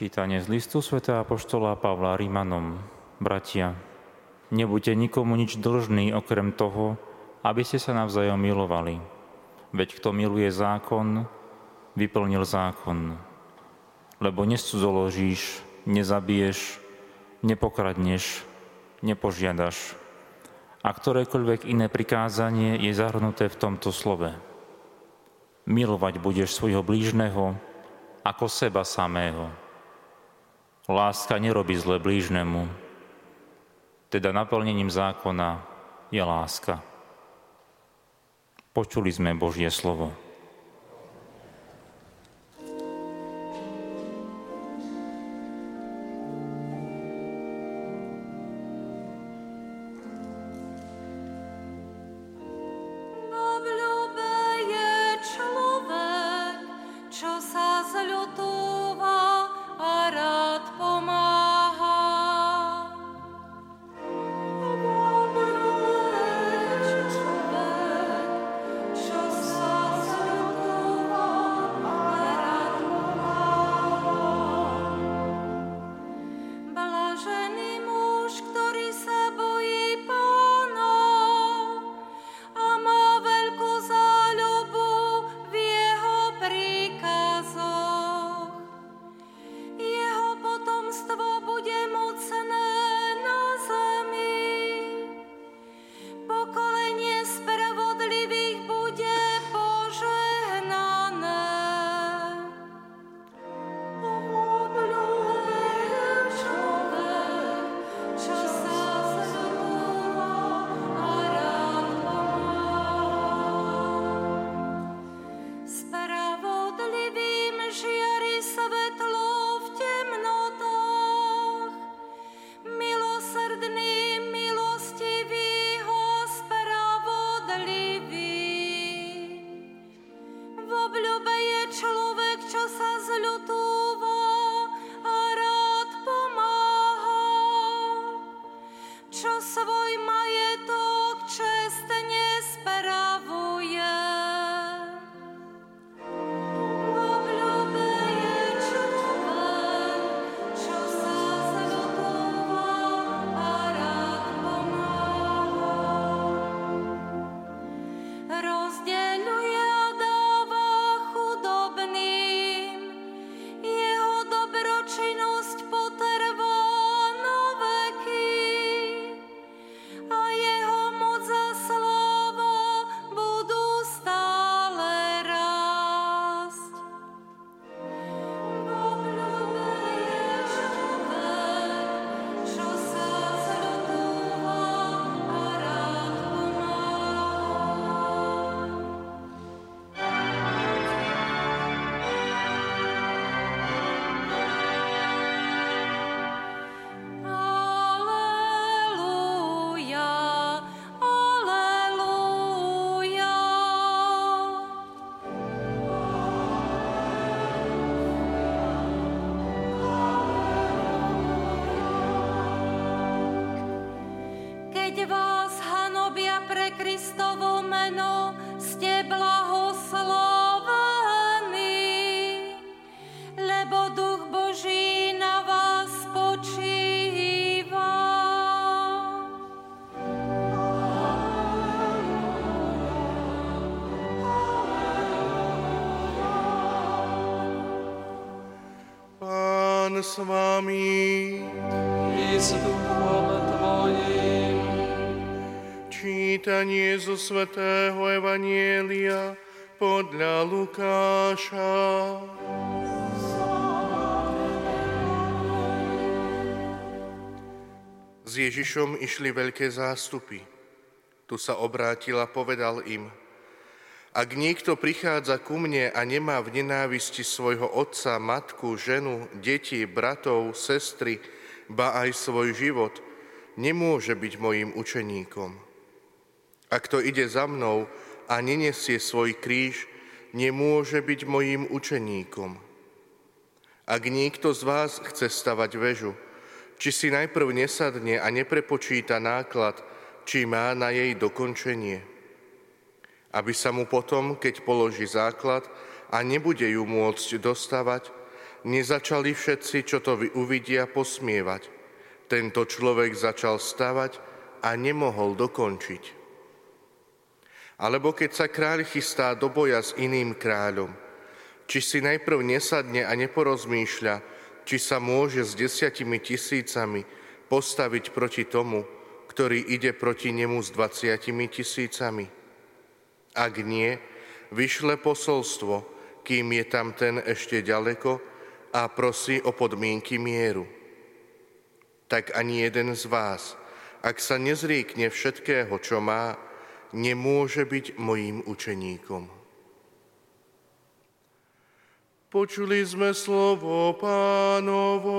Čítanie z listu svätého Apoštola Pavla Rímanom. Bratia, nebuďte nikomu nič dlžní okrem toho, aby ste sa navzájom milovali. Veď kto miluje zákon, vyplnil zákon. Lebo nescudzoložíš, nezabiješ, nepokradneš, nepožiadaš. A ktorékoľvek iné prikázanie je zahrnuté v tomto slove. Milovať budeš svojho blížneho ako seba samého. Láska nerobí zle blížnemu, teda naplnením zákona je láska. Počuli sme Božie slovo. čo svoj majetok čestný s vami. I s duchom Tvojim. Čítanie zo Svetého Evanielia podľa Lukáša. S Ježišom išli veľké zástupy. Tu sa obrátil a povedal im – ak niekto prichádza ku mne a nemá v nenávisti svojho otca, matku, ženu, deti, bratov, sestry, ba aj svoj život, nemôže byť mojim učeníkom. Ak to ide za mnou a nenesie svoj kríž, nemôže byť mojim učeníkom. Ak niekto z vás chce stavať väžu, či si najprv nesadne a neprepočíta náklad, či má na jej dokončenie – aby sa mu potom, keď položí základ a nebude ju môcť dostávať, nezačali všetci, čo to uvidia, posmievať. Tento človek začal stavať a nemohol dokončiť. Alebo keď sa kráľ chystá do boja s iným kráľom, či si najprv nesadne a neporozmýšľa, či sa môže s desiatimi tisícami postaviť proti tomu, ktorý ide proti nemu s dvaciatimi tisícami. Ak nie, vyšle posolstvo, kým je tam ten ešte ďaleko a prosí o podmienky mieru. Tak ani jeden z vás, ak sa nezriekne všetkého, čo má, nemôže byť mojím učeníkom. Počuli sme slovo pánovo.